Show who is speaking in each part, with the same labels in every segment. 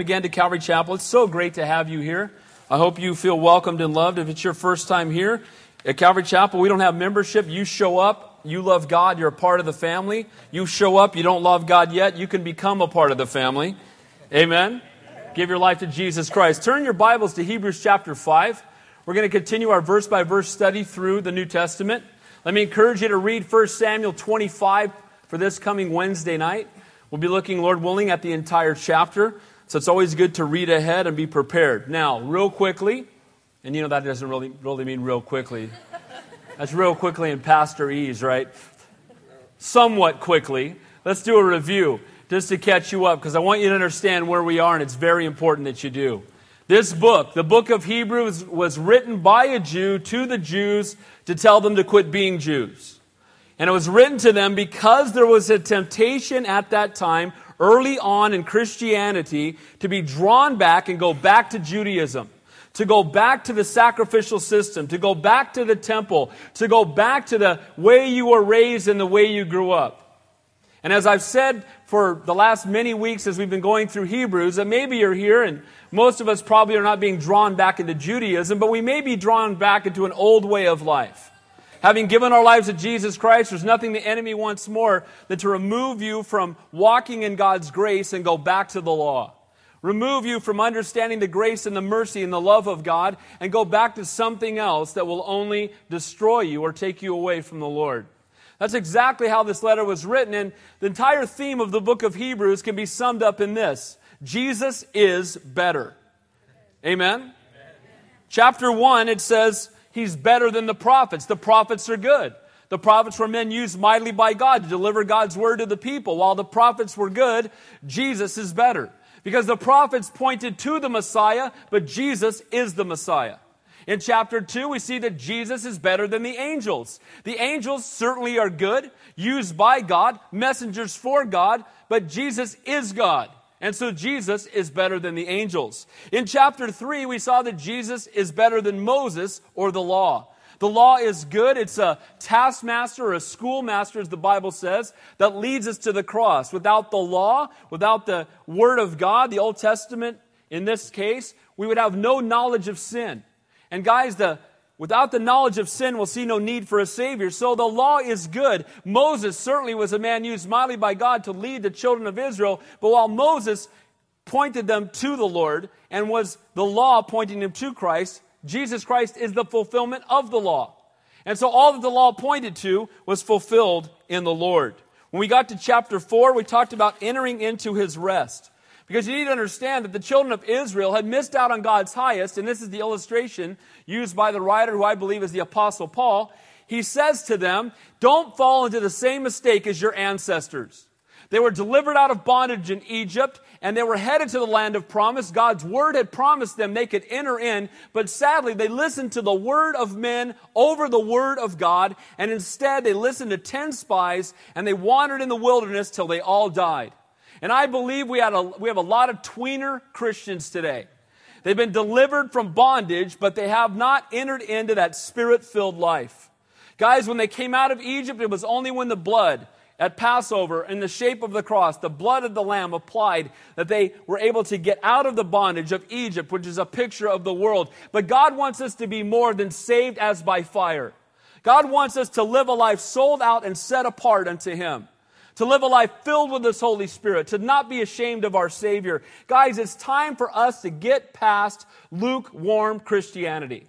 Speaker 1: again to Calvary Chapel. It's so great to have you here. I hope you feel welcomed and loved. If it's your first time here at Calvary Chapel, we don't have membership. You show up, you love God, you're a part of the family. You show up, you don't love God yet, you can become a part of the family. Amen. Give your life to Jesus Christ. Turn your Bibles to Hebrews chapter 5. We're going to continue our verse by verse study through the New Testament. Let me encourage you to read 1 Samuel 25 for this coming Wednesday night. We'll be looking, Lord willing, at the entire chapter. So it's always good to read ahead and be prepared. Now, real quickly, and you know that doesn't really, really mean real quickly. That's real quickly in Pastorese, right? Somewhat quickly. Let's do a review just to catch you up because I want you to understand where we are, and it's very important that you do. This book, the book of Hebrews, was written by a Jew to the Jews to tell them to quit being Jews. And it was written to them because there was a temptation at that time early on in Christianity to be drawn back and go back to Judaism, to go back to the sacrificial system, to go back to the temple, to go back to the way you were raised and the way you grew up. And as I've said for the last many weeks as we've been going through Hebrews, that maybe you're here and most of us probably are not being drawn back into Judaism, but we may be drawn back into an old way of life. Having given our lives to Jesus Christ, there's nothing the enemy wants more than to remove you from walking in God's grace and go back to the law. Remove you from understanding the grace and the mercy and the love of God and go back to something else that will only destroy you or take you away from the Lord. That's exactly how this letter was written, and the entire theme of the book of Hebrews can be summed up in this Jesus is better. Amen? Amen. Chapter 1, it says, He's better than the prophets. The prophets are good. The prophets were men used mightily by God to deliver God's word to the people. While the prophets were good, Jesus is better. Because the prophets pointed to the Messiah, but Jesus is the Messiah. In chapter 2, we see that Jesus is better than the angels. The angels certainly are good, used by God, messengers for God, but Jesus is God. And so Jesus is better than the angels. In chapter 3, we saw that Jesus is better than Moses or the law. The law is good. It's a taskmaster or a schoolmaster, as the Bible says, that leads us to the cross. Without the law, without the Word of God, the Old Testament in this case, we would have no knowledge of sin. And guys, the Without the knowledge of sin, we'll see no need for a Savior. So the law is good. Moses certainly was a man used mightily by God to lead the children of Israel. But while Moses pointed them to the Lord and was the law pointing them to Christ, Jesus Christ is the fulfillment of the law. And so all that the law pointed to was fulfilled in the Lord. When we got to chapter 4, we talked about entering into his rest. Because you need to understand that the children of Israel had missed out on God's highest, and this is the illustration used by the writer who I believe is the Apostle Paul. He says to them, Don't fall into the same mistake as your ancestors. They were delivered out of bondage in Egypt, and they were headed to the land of promise. God's word had promised them they could enter in, but sadly, they listened to the word of men over the word of God, and instead they listened to ten spies, and they wandered in the wilderness till they all died. And I believe we, had a, we have a lot of tweener Christians today. They've been delivered from bondage, but they have not entered into that spirit filled life. Guys, when they came out of Egypt, it was only when the blood at Passover in the shape of the cross, the blood of the lamb applied, that they were able to get out of the bondage of Egypt, which is a picture of the world. But God wants us to be more than saved as by fire. God wants us to live a life sold out and set apart unto Him to live a life filled with this Holy Spirit, to not be ashamed of our Savior. Guys, it's time for us to get past lukewarm Christianity.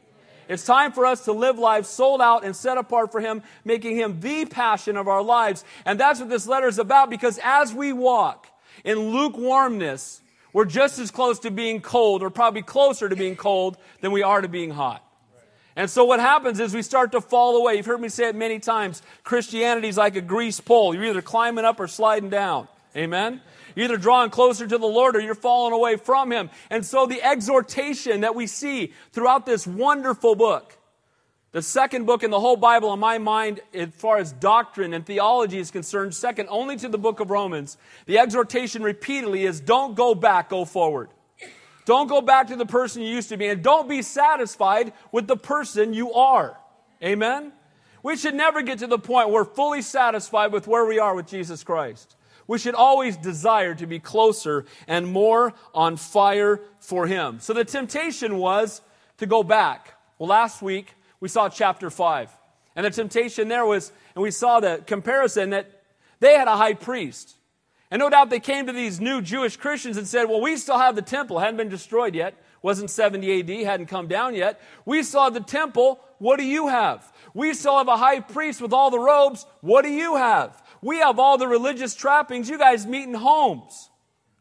Speaker 1: It's time for us to live lives sold out and set apart for Him, making Him the passion of our lives. And that's what this letter is about because as we walk in lukewarmness, we're just as close to being cold, or probably closer to being cold than we are to being hot. And so what happens is we start to fall away. You've heard me say it many times. Christianity is like a grease pole. You're either climbing up or sliding down. Amen? You're either drawing closer to the Lord or you're falling away from Him. And so the exhortation that we see throughout this wonderful book, the second book in the whole Bible, in my mind, as far as doctrine and theology is concerned, second only to the book of Romans, the exhortation repeatedly is don't go back, go forward. Don't go back to the person you used to be, and don't be satisfied with the person you are. Amen? We should never get to the point where we're fully satisfied with where we are with Jesus Christ. We should always desire to be closer and more on fire for Him. So the temptation was to go back. Well, last week we saw chapter 5. And the temptation there was, and we saw the comparison that they had a high priest. And no doubt they came to these new Jewish Christians and said, Well, we still have the temple, hadn't been destroyed yet, wasn't 70 AD, hadn't come down yet. We have the temple. What do you have? We still have a high priest with all the robes. What do you have? We have all the religious trappings. You guys meet in homes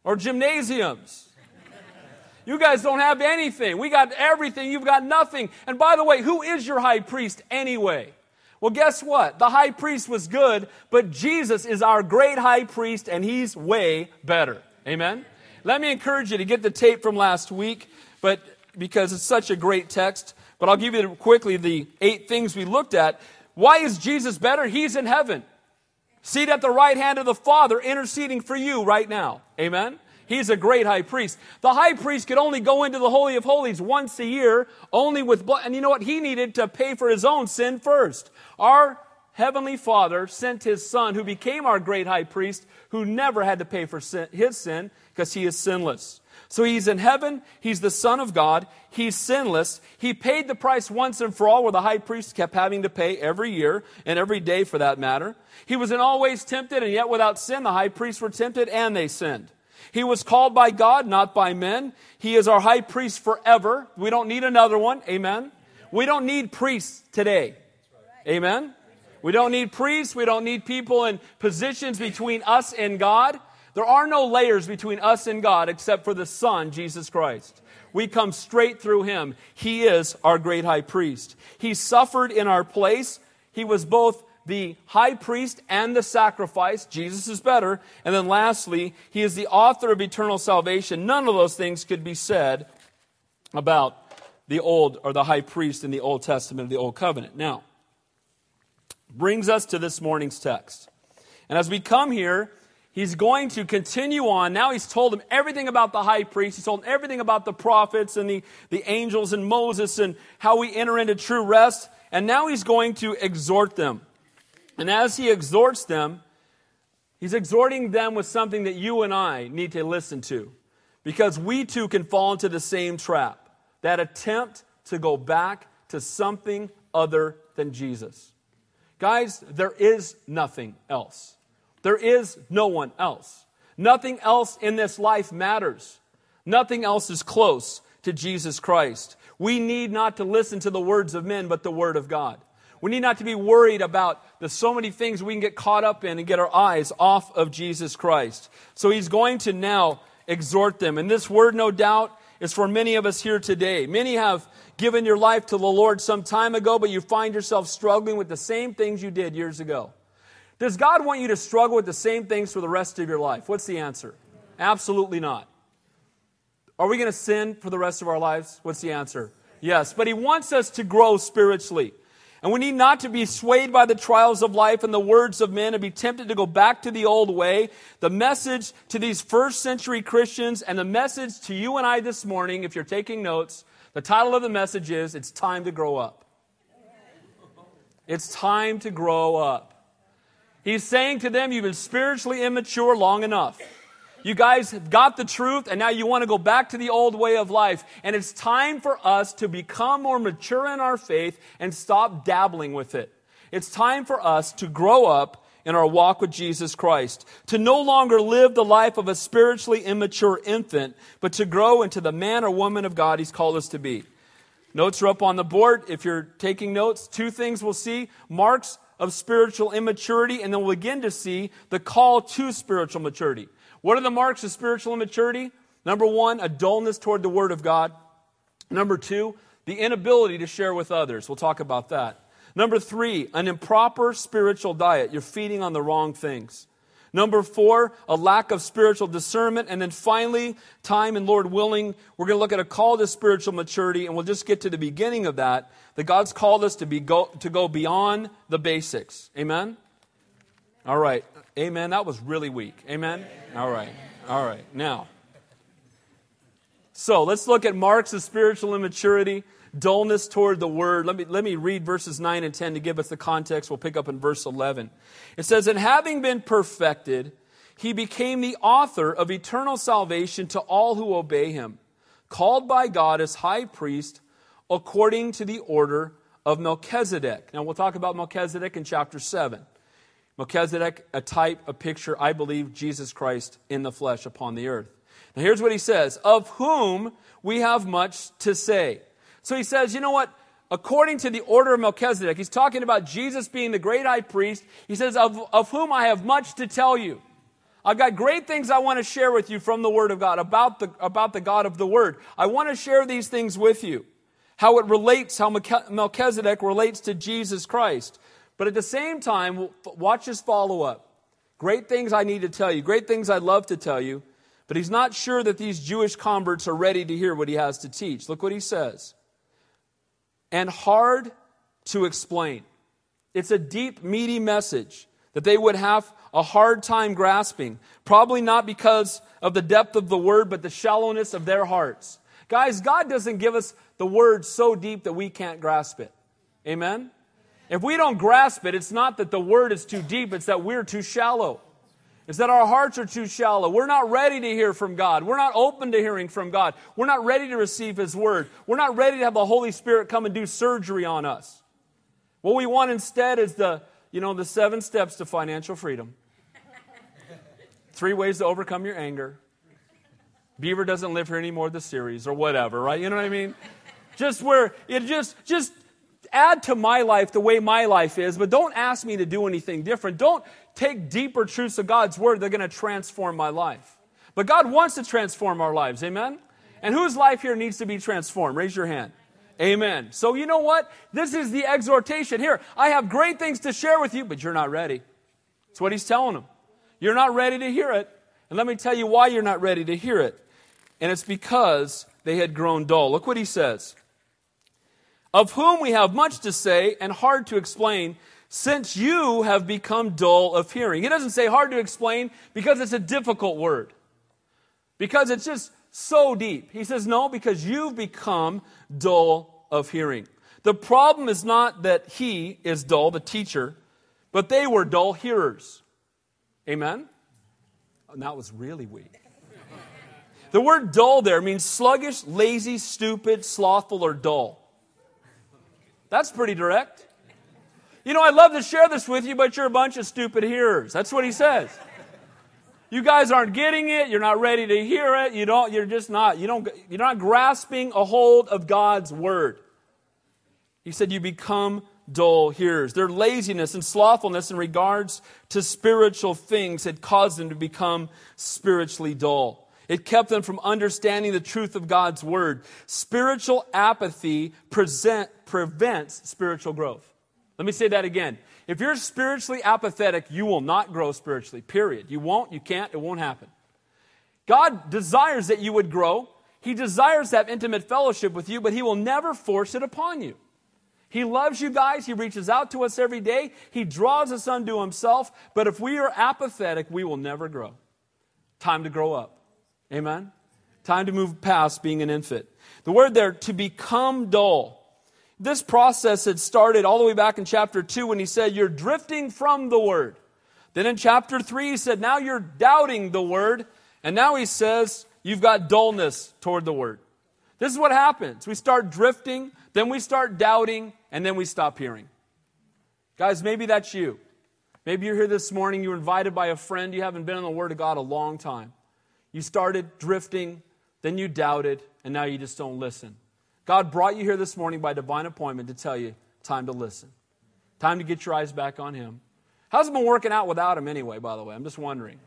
Speaker 1: or gymnasiums. You guys don't have anything. We got everything. You've got nothing. And by the way, who is your high priest anyway? Well, guess what? The high priest was good, but Jesus is our great high priest, and he's way better. Amen? Let me encourage you to get the tape from last week, but because it's such a great text. But I'll give you quickly the eight things we looked at. Why is Jesus better? He's in heaven. Seated at the right hand of the Father, interceding for you right now. Amen? He's a great high priest. The high priest could only go into the Holy of Holies once a year, only with blood. And you know what? He needed to pay for his own sin first. Our Heavenly Father sent His Son, who became our great high priest, who never had to pay for sin, his sin because He is sinless. So He's in heaven. He's the Son of God. He's sinless. He paid the price once and for all, where the high priest kept having to pay every year and every day for that matter. He was in all ways tempted, and yet without sin, the high priests were tempted and they sinned. He was called by God, not by men. He is our high priest forever. We don't need another one. Amen. We don't need priests today. Amen? We don't need priests. We don't need people in positions between us and God. There are no layers between us and God except for the Son, Jesus Christ. We come straight through Him. He is our great high priest. He suffered in our place. He was both the high priest and the sacrifice. Jesus is better. And then lastly, He is the author of eternal salvation. None of those things could be said about the old or the high priest in the Old Testament of the Old Covenant. Now, brings us to this morning's text. And as we come here, he's going to continue on. Now he's told them everything about the high priest. He's told them everything about the prophets and the, the angels and Moses and how we enter into true rest. And now he's going to exhort them. And as he exhorts them, he's exhorting them with something that you and I need to listen to. Because we too can fall into the same trap that attempt to go back to something other than Jesus. Guys, there is nothing else. There is no one else. Nothing else in this life matters. Nothing else is close to Jesus Christ. We need not to listen to the words of men, but the Word of God. We need not to be worried about the so many things we can get caught up in and get our eyes off of Jesus Christ. So he's going to now exhort them. And this word, no doubt, is for many of us here today. Many have given your life to the Lord some time ago, but you find yourself struggling with the same things you did years ago. Does God want you to struggle with the same things for the rest of your life? What's the answer? Absolutely not. Are we going to sin for the rest of our lives? What's the answer? Yes, but He wants us to grow spiritually. And we need not to be swayed by the trials of life and the words of men and be tempted to go back to the old way. The message to these first century Christians and the message to you and I this morning, if you're taking notes, the title of the message is It's Time to Grow Up. It's time to grow up. He's saying to them, You've been spiritually immature long enough. You guys have got the truth, and now you want to go back to the old way of life. And it's time for us to become more mature in our faith and stop dabbling with it. It's time for us to grow up in our walk with Jesus Christ. To no longer live the life of a spiritually immature infant, but to grow into the man or woman of God He's called us to be. Notes are up on the board. If you're taking notes, two things we'll see marks of spiritual immaturity, and then we'll begin to see the call to spiritual maturity. What are the marks of spiritual immaturity? Number one, a dullness toward the Word of God. Number two, the inability to share with others. We'll talk about that. Number three, an improper spiritual diet. You're feeding on the wrong things. Number four, a lack of spiritual discernment. And then finally, time and Lord willing, we're going to look at a call to spiritual maturity, and we'll just get to the beginning of that. That God's called us to, be go, to go beyond the basics. Amen? All right. Amen. That was really weak. Amen? All right. All right. Now, so let's look at marks of spiritual immaturity dullness toward the word. Let me, let me read verses 9 and 10 to give us the context. We'll pick up in verse 11. It says, And having been perfected, he became the author of eternal salvation to all who obey him, called by God as high priest according to the order of Melchizedek. Now, we'll talk about Melchizedek in chapter 7. Melchizedek, a type, a picture, I believe, Jesus Christ in the flesh upon the earth. Now, here's what he says Of whom we have much to say. So he says, you know what? According to the order of Melchizedek, he's talking about Jesus being the great high priest. He says, of, of whom I have much to tell you. I've got great things I want to share with you from the Word of God, about the, about the God of the Word. I want to share these things with you. How it relates, how Melchizedek relates to Jesus Christ. But at the same time, watch his follow up. Great things I need to tell you, great things I'd love to tell you, but he's not sure that these Jewish converts are ready to hear what he has to teach. Look what he says. And hard to explain. It's a deep, meaty message that they would have a hard time grasping. Probably not because of the depth of the word, but the shallowness of their hearts. Guys, God doesn't give us the word so deep that we can't grasp it. Amen? If we don't grasp it, it's not that the word is too deep, it's that we're too shallow. It's that our hearts are too shallow. We're not ready to hear from God. We're not open to hearing from God. We're not ready to receive His word. We're not ready to have the Holy Spirit come and do surgery on us. What we want instead is the, you know, the seven steps to financial freedom. Three ways to overcome your anger. Beaver doesn't live here anymore, the series, or whatever, right? You know what I mean? Just where it just, just add to my life the way my life is, but don't ask me to do anything different. Don't take deeper truths of God's word. They're going to transform my life. But God wants to transform our lives. Amen? And whose life here needs to be transformed? Raise your hand. Amen. So you know what? This is the exhortation. Here, I have great things to share with you, but you're not ready. That's what he's telling them. You're not ready to hear it. And let me tell you why you're not ready to hear it. And it's because they had grown dull. Look what he says. Of whom we have much to say and hard to explain, since you have become dull of hearing. He doesn't say hard to explain because it's a difficult word, because it's just so deep. He says, no, because you've become dull of hearing. The problem is not that he is dull, the teacher, but they were dull hearers. Amen? And that was really weak. The word dull there means sluggish, lazy, stupid, slothful, or dull. That's pretty direct. You know, I'd love to share this with you, but you're a bunch of stupid hearers. That's what he says. You guys aren't getting it. You're not ready to hear it. You don't, you're just not, you don't, you're not grasping a hold of God's word. He said, You become dull hearers. Their laziness and slothfulness in regards to spiritual things had caused them to become spiritually dull. It kept them from understanding the truth of God's word. Spiritual apathy present, prevents spiritual growth. Let me say that again. If you're spiritually apathetic, you will not grow spiritually, period. You won't, you can't, it won't happen. God desires that you would grow. He desires to have intimate fellowship with you, but He will never force it upon you. He loves you guys. He reaches out to us every day. He draws us unto Himself. But if we are apathetic, we will never grow. Time to grow up. Amen? Time to move past being an infant. The word there, to become dull. This process had started all the way back in chapter 2 when he said, You're drifting from the word. Then in chapter 3, he said, Now you're doubting the word. And now he says, You've got dullness toward the word. This is what happens. We start drifting, then we start doubting, and then we stop hearing. Guys, maybe that's you. Maybe you're here this morning, you were invited by a friend, you haven't been in the Word of God a long time. You started drifting, then you doubted, and now you just don't listen. God brought you here this morning by divine appointment to tell you time to listen, time to get your eyes back on Him. How's it been working out without Him anyway, by the way? I'm just wondering.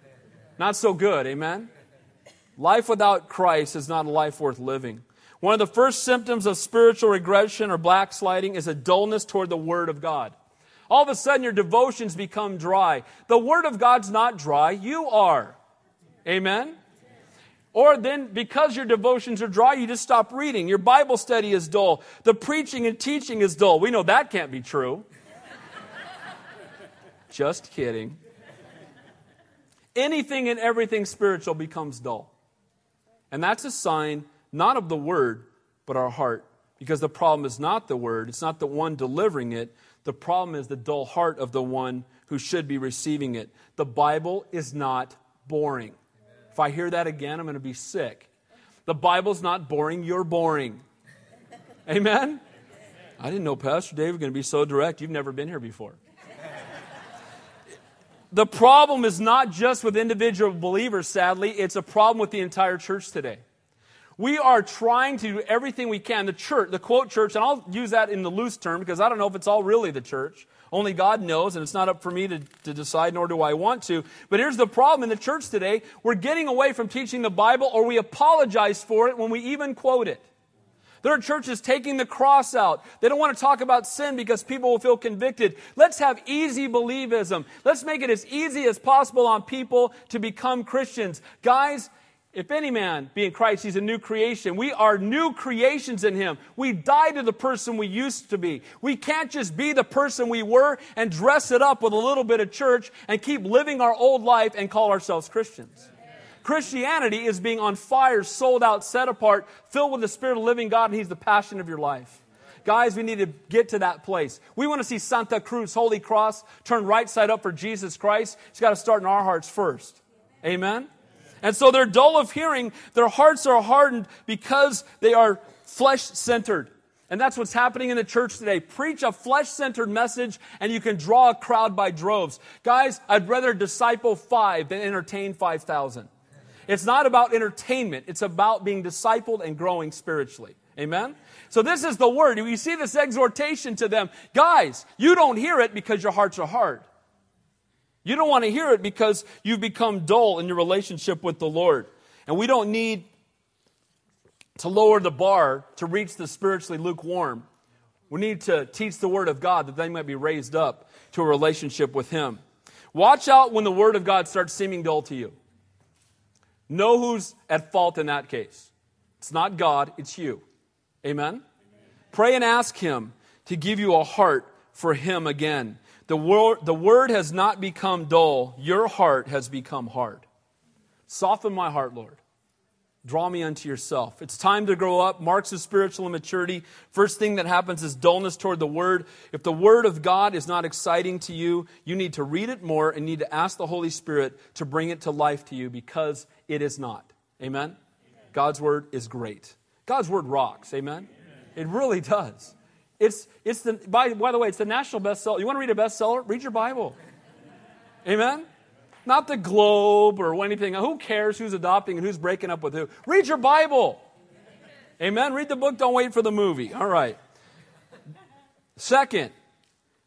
Speaker 1: Not so good, amen? Life without Christ is not a life worth living. One of the first symptoms of spiritual regression or backsliding is a dullness toward the Word of God. All of a sudden, your devotions become dry. The Word of God's not dry, you are. Amen? Or then, because your devotions are dry, you just stop reading. Your Bible study is dull. The preaching and teaching is dull. We know that can't be true. just kidding. Anything and everything spiritual becomes dull. And that's a sign not of the word, but our heart. Because the problem is not the word, it's not the one delivering it. The problem is the dull heart of the one who should be receiving it. The Bible is not boring. If I hear that again, I'm going to be sick. The Bible's not boring, you're boring. Amen? I didn't know Pastor Dave was going to be so direct. You've never been here before. the problem is not just with individual believers, sadly, it's a problem with the entire church today. We are trying to do everything we can. The church, the quote church, and I'll use that in the loose term because I don't know if it's all really the church. Only God knows, and it's not up for me to, to decide, nor do I want to. But here's the problem in the church today we're getting away from teaching the Bible, or we apologize for it when we even quote it. There are churches taking the cross out. They don't want to talk about sin because people will feel convicted. Let's have easy believism. Let's make it as easy as possible on people to become Christians. Guys, if any man be in Christ, he's a new creation. We are new creations in him. We die to the person we used to be. We can't just be the person we were and dress it up with a little bit of church and keep living our old life and call ourselves Christians. Christianity is being on fire, sold out, set apart, filled with the Spirit of living God, and He's the passion of your life. Guys, we need to get to that place. We want to see Santa Cruz, Holy Cross, turn right side up for Jesus Christ. It's got to start in our hearts first. Amen? And so they're dull of hearing. Their hearts are hardened because they are flesh centered. And that's what's happening in the church today. Preach a flesh centered message and you can draw a crowd by droves. Guys, I'd rather disciple five than entertain 5,000. It's not about entertainment, it's about being discipled and growing spiritually. Amen? So this is the word. You see this exhortation to them. Guys, you don't hear it because your hearts are hard. You don't want to hear it because you've become dull in your relationship with the Lord. And we don't need to lower the bar to reach the spiritually lukewarm. We need to teach the Word of God that they might be raised up to a relationship with Him. Watch out when the Word of God starts seeming dull to you. Know who's at fault in that case. It's not God, it's you. Amen? Amen? Pray and ask Him to give you a heart for Him again. The word, the word has not become dull, your heart has become hard. Soften my heart, Lord. Draw me unto yourself. It's time to grow up. Marks of spiritual immaturity. First thing that happens is dullness toward the Word. If the Word of God is not exciting to you, you need to read it more and need to ask the Holy Spirit to bring it to life to you because it is not. Amen? Amen. God's Word is great. God's Word rocks. Amen? Amen. It really does. It's, it's the, by, by the way, it's the national bestseller. You want to read a bestseller? Read your Bible. Amen? Not the globe or anything. Who cares who's adopting and who's breaking up with who? Read your Bible. Amen. Read the book, don't wait for the movie. All right. Second,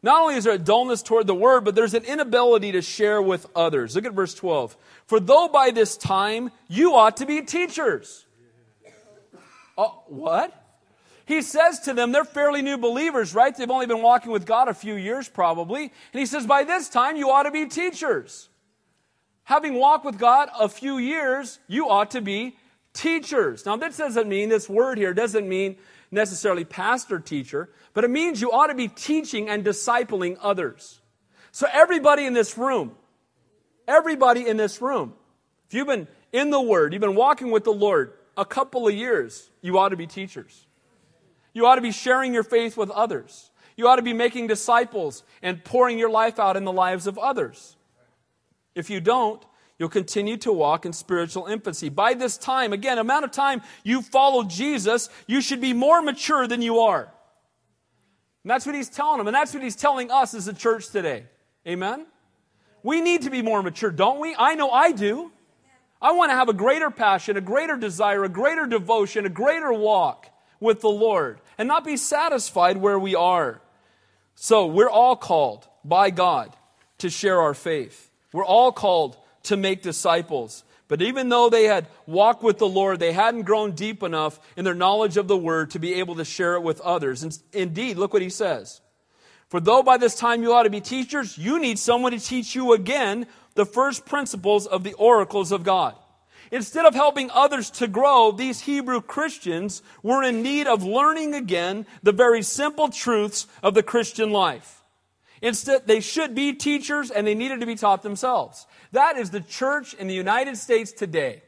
Speaker 1: not only is there a dullness toward the word, but there's an inability to share with others. Look at verse 12. For though by this time you ought to be teachers. Oh, what? He says to them, they're fairly new believers, right? They've only been walking with God a few years probably. And he says, by this time you ought to be teachers having walked with God a few years, you ought to be teachers. Now, this doesn't mean, this word here doesn't mean necessarily pastor teacher, but it means you ought to be teaching and discipling others. So, everybody in this room, everybody in this room, if you've been in the Word, you've been walking with the Lord a couple of years, you ought to be teachers. You ought to be sharing your faith with others. You ought to be making disciples and pouring your life out in the lives of others. If you don't, you'll continue to walk in spiritual infancy. By this time, again, amount of time you follow Jesus, you should be more mature than you are. And that's what he's telling them. And that's what he's telling us as a church today. Amen? We need to be more mature, don't we? I know I do. I want to have a greater passion, a greater desire, a greater devotion, a greater walk with the Lord and not be satisfied where we are. So we're all called by God to share our faith. We're all called to make disciples. But even though they had walked with the Lord, they hadn't grown deep enough in their knowledge of the Word to be able to share it with others. And indeed, look what he says. For though by this time you ought to be teachers, you need someone to teach you again the first principles of the oracles of God. Instead of helping others to grow, these Hebrew Christians were in need of learning again the very simple truths of the Christian life. Instead, they should be teachers and they needed to be taught themselves. That is the church in the United States today.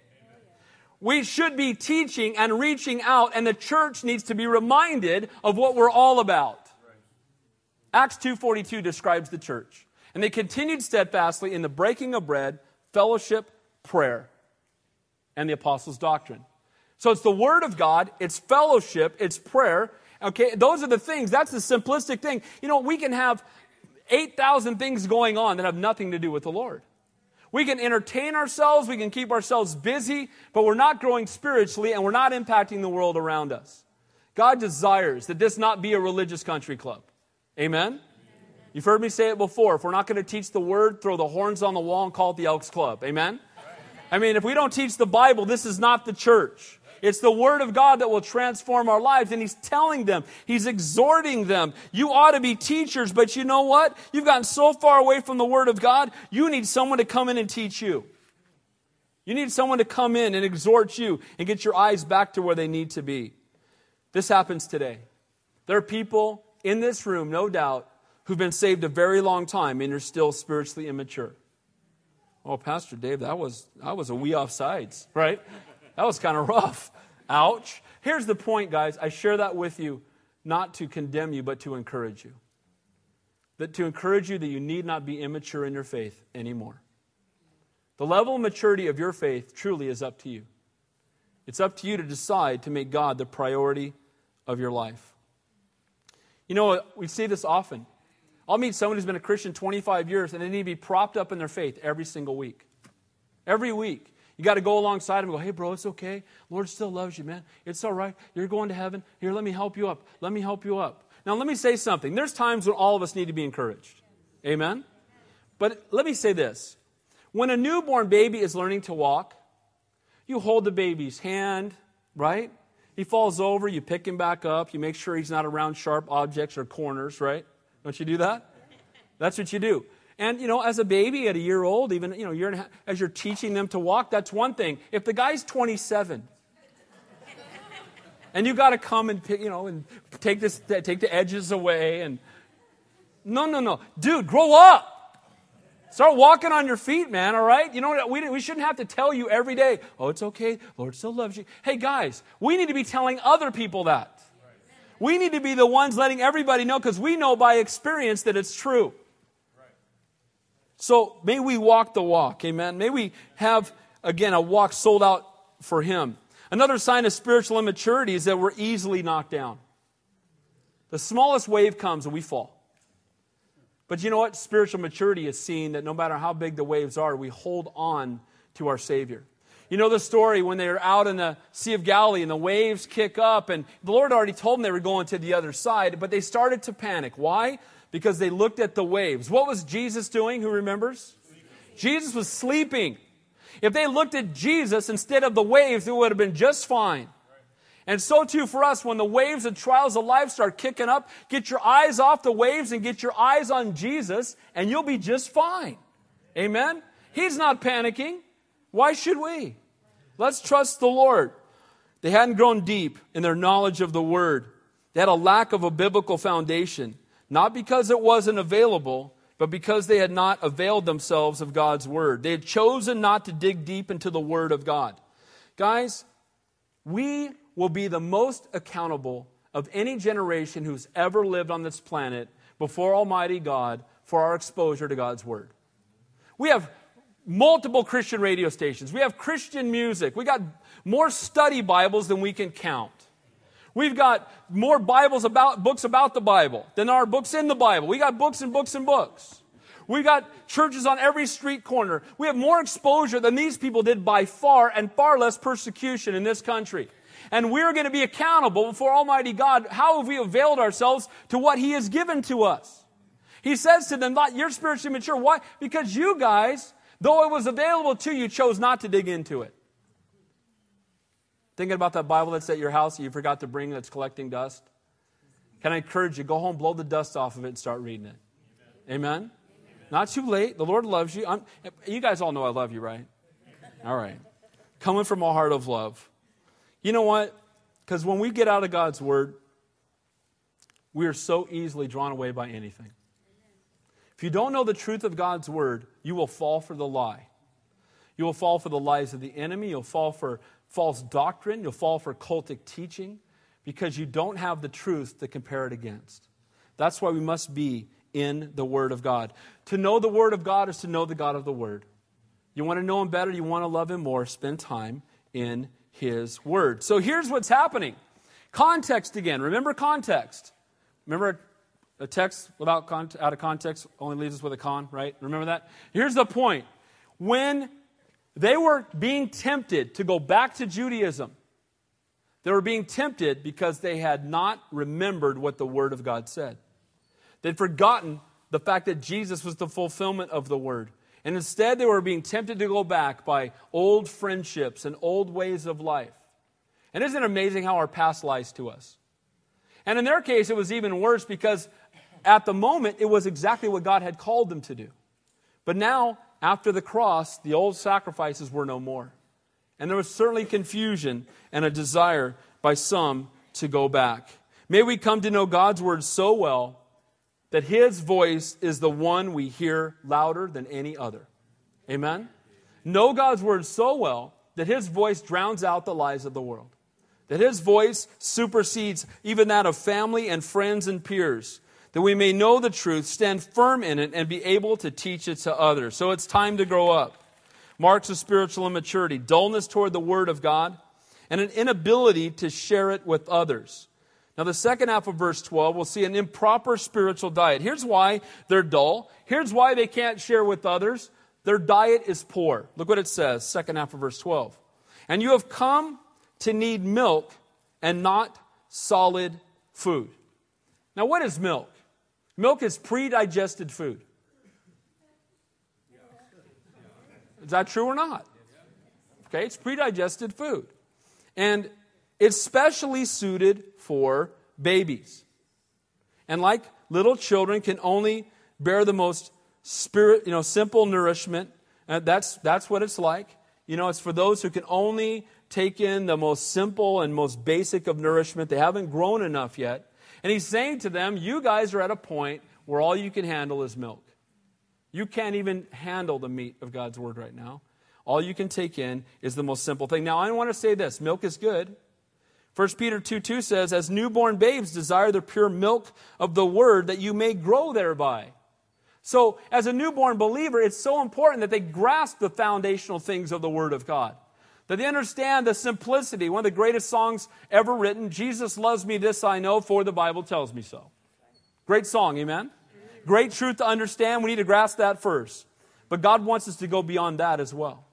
Speaker 1: We should be teaching and reaching out, and the church needs to be reminded of what we're all about. Acts 2.42 describes the church. And they continued steadfastly in the breaking of bread, fellowship, prayer and the apostles' doctrine. So it's the Word of God, it's fellowship, it's prayer. Okay, those are the things. That's the simplistic thing. You know, we can have 8,000 things going on that have nothing to do with the Lord. We can entertain ourselves, we can keep ourselves busy, but we're not growing spiritually and we're not impacting the world around us. God desires that this not be a religious country club. Amen? You've heard me say it before. If we're not going to teach the word, throw the horns on the wall and call it the Elks Club. Amen? I mean, if we don't teach the Bible, this is not the church. It's the Word of God that will transform our lives. And He's telling them, He's exhorting them. You ought to be teachers, but you know what? You've gotten so far away from the Word of God, you need someone to come in and teach you. You need someone to come in and exhort you and get your eyes back to where they need to be. This happens today. There are people in this room, no doubt, who've been saved a very long time and are still spiritually immature. Oh, Pastor Dave, that was, that was a wee off sides, right? That was kind of rough. Ouch. Here's the point, guys. I share that with you not to condemn you, but to encourage you. That to encourage you that you need not be immature in your faith anymore. The level of maturity of your faith truly is up to you. It's up to you to decide to make God the priority of your life. You know, we see this often. I'll meet someone who's been a Christian 25 years and they need to be propped up in their faith every single week. Every week. You got to go alongside him and go, hey, bro, it's okay. Lord still loves you, man. It's all right. You're going to heaven. Here, let me help you up. Let me help you up. Now, let me say something. There's times when all of us need to be encouraged. Amen? But let me say this. When a newborn baby is learning to walk, you hold the baby's hand, right? He falls over, you pick him back up, you make sure he's not around sharp objects or corners, right? Don't you do that? That's what you do. And, you know, as a baby at a year old, even, you know, year and half, as you're teaching them to walk, that's one thing. If the guy's 27, and you got to come and, you know, and take, this, take the edges away and, no, no, no. Dude, grow up. Start walking on your feet, man, all right? You know, we, we shouldn't have to tell you every day, oh, it's okay. Lord still loves you. Hey, guys, we need to be telling other people that. We need to be the ones letting everybody know because we know by experience that it's true. So may we walk the walk, amen. May we have, again, a walk sold out for Him. Another sign of spiritual immaturity is that we're easily knocked down. The smallest wave comes and we fall. But you know what? Spiritual maturity is seeing that no matter how big the waves are, we hold on to our Savior. You know the story when they were out in the Sea of Galilee and the waves kick up, and the Lord already told them they were going to the other side, but they started to panic. Why? because they looked at the waves. What was Jesus doing? Who remembers? Jesus was sleeping. If they looked at Jesus instead of the waves, it would have been just fine. And so too for us, when the waves and trials of life start kicking up, get your eyes off the waves and get your eyes on Jesus, and you'll be just fine. Amen? He's not panicking. Why should we? Let's trust the Lord. They hadn't grown deep in their knowledge of the Word. They had a lack of a biblical foundation. Not because it wasn't available, but because they had not availed themselves of God's word. They had chosen not to dig deep into the word of God. Guys, we will be the most accountable of any generation who's ever lived on this planet before Almighty God for our exposure to God's word. We have multiple Christian radio stations. We have Christian music. We got more study Bibles than we can count. We've got more Bibles about books about the Bible than our books in the Bible. We got books and books and books. We've got churches on every street corner. We have more exposure than these people did by far and far less persecution in this country. And we're going to be accountable before Almighty God. How have we availed ourselves to what He has given to us? He says to them, You're spiritually mature. Why? Because you guys, though it was available to you, chose not to dig into it. Thinking about that Bible that's at your house that you forgot to bring that's collecting dust? Can I encourage you? Go home, blow the dust off of it, and start reading it. Amen? Amen? Not too late. The Lord loves you. I'm, you guys all know I love you, right? All right. Coming from a heart of love. You know what? Because when we get out of God's Word, we are so easily drawn away by anything. If you don't know the truth of God's Word, you will fall for the lie. You will fall for the lies of the enemy. You'll fall for false doctrine, you'll fall for cultic teaching because you don't have the truth to compare it against. That's why we must be in the Word of God. To know the Word of God is to know the God of the Word. You want to know Him better, you want to love Him more, spend time in His Word. So here's what's happening context again. Remember context. Remember a text without con- out of context only leaves us with a con, right? Remember that? Here's the point. When they were being tempted to go back to Judaism, they were being tempted because they had not remembered what the Word of God said. They'd forgotten the fact that Jesus was the fulfillment of the Word. And instead, they were being tempted to go back by old friendships and old ways of life. And isn't it amazing how our past lies to us? And in their case, it was even worse because at the moment, it was exactly what God had called them to do. But now, after the cross, the old sacrifices were no more. And there was certainly confusion and a desire by some to go back. May we come to know God's word so well that his voice is the one we hear louder than any other. Amen? Know God's word so well that his voice drowns out the lies of the world. That his voice supersedes even that of family and friends and peers. That we may know the truth, stand firm in it, and be able to teach it to others. So it's time to grow up marks of spiritual immaturity dullness toward the Word of God, and an inability to share it with others. Now, the second half of verse 12, we'll see an improper spiritual diet. Here's why they're dull. Here's why they can't share with others. Their diet is poor. Look what it says, second half of verse 12. And you have come to need milk and not solid food. Now, what is milk? Milk is pre digested food. Is that true or not? Okay, it's pre-digested food. And it's specially suited for babies. And like little children can only bear the most spirit, you know, simple nourishment. and that's, that's what it's like. You know, it's for those who can only take in the most simple and most basic of nourishment. They haven't grown enough yet. And he's saying to them, you guys are at a point where all you can handle is milk. You can't even handle the meat of God's word right now. All you can take in is the most simple thing. Now, I want to say this milk is good. 1 Peter 2 2 says, As newborn babes desire the pure milk of the word that you may grow thereby. So, as a newborn believer, it's so important that they grasp the foundational things of the Word of God. That they understand the simplicity. One of the greatest songs ever written, Jesus loves me, this I know, for the Bible tells me so. Great song, amen? Great truth to understand. We need to grasp that first. But God wants us to go beyond that as well.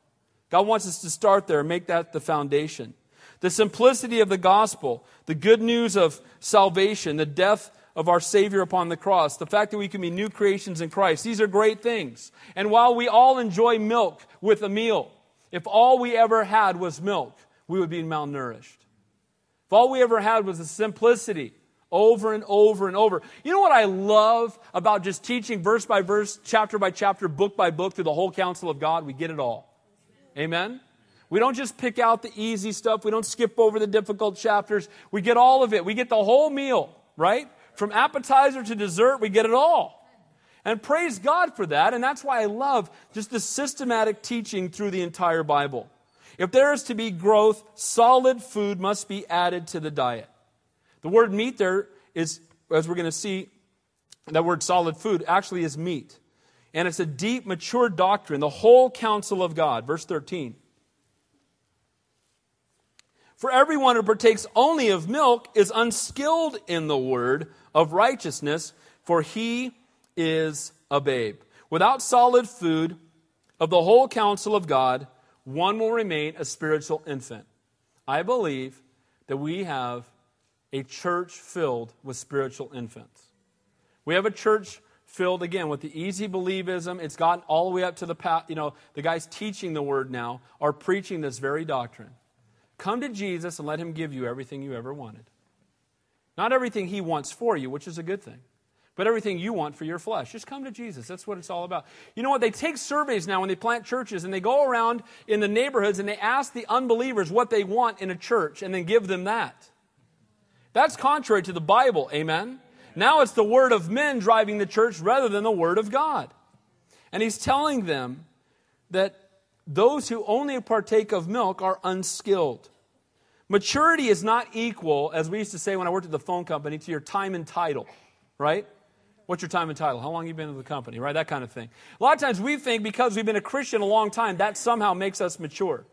Speaker 1: God wants us to start there and make that the foundation. The simplicity of the gospel, the good news of salvation, the death of our Savior upon the cross, the fact that we can be new creations in Christ, these are great things. And while we all enjoy milk with a meal, if all we ever had was milk, we would be malnourished. If all we ever had was the simplicity over and over and over. You know what I love about just teaching verse by verse, chapter by chapter, book by book through the whole counsel of God? We get it all. Amen? We don't just pick out the easy stuff. We don't skip over the difficult chapters. We get all of it. We get the whole meal, right? From appetizer to dessert, we get it all. And praise God for that. And that's why I love just the systematic teaching through the entire Bible. If there is to be growth, solid food must be added to the diet. The word meat there is, as we're going to see, that word solid food actually is meat. And it's a deep, mature doctrine, the whole counsel of God. Verse 13. For everyone who partakes only of milk is unskilled in the word of righteousness, for he is a babe. Without solid food of the whole counsel of God, one will remain a spiritual infant. I believe that we have a church filled with spiritual infants. We have a church filled again with the easy believism. It's gotten all the way up to the you know the guys teaching the word now are preaching this very doctrine. Come to Jesus and let him give you everything you ever wanted. Not everything he wants for you, which is a good thing, but everything you want for your flesh. Just come to Jesus. That's what it's all about. You know what? They take surveys now when they plant churches and they go around in the neighborhoods and they ask the unbelievers what they want in a church and then give them that. That's contrary to the Bible, amen? Now it's the word of men driving the church rather than the word of God. And he's telling them that those who only partake of milk are unskilled. Maturity is not equal, as we used to say when I worked at the phone company, to your time and title, right? What's your time and title? How long you been in the company, right? That kind of thing. A lot of times we think because we've been a Christian a long time, that somehow makes us mature.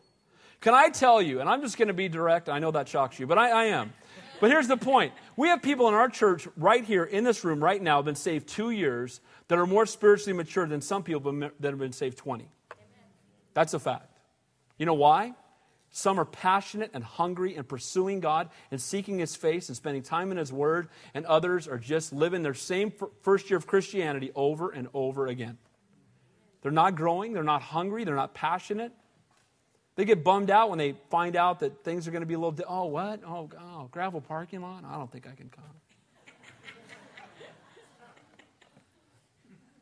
Speaker 1: Can I tell you, and I'm just going to be direct, I know that shocks you, but I, I am. But here's the point. We have people in our church right here in this room right now have been saved two years that are more spiritually mature than some people that have been saved 20. That's a fact. You know why? Some are passionate and hungry and pursuing God and seeking His face and spending time in His Word, and others are just living their same first year of Christianity over and over again. They're not growing, they're not hungry, they're not passionate. They get bummed out when they find out that things are going to be a little, di- oh, what? Oh, oh, gravel parking lot? I don't think I can come.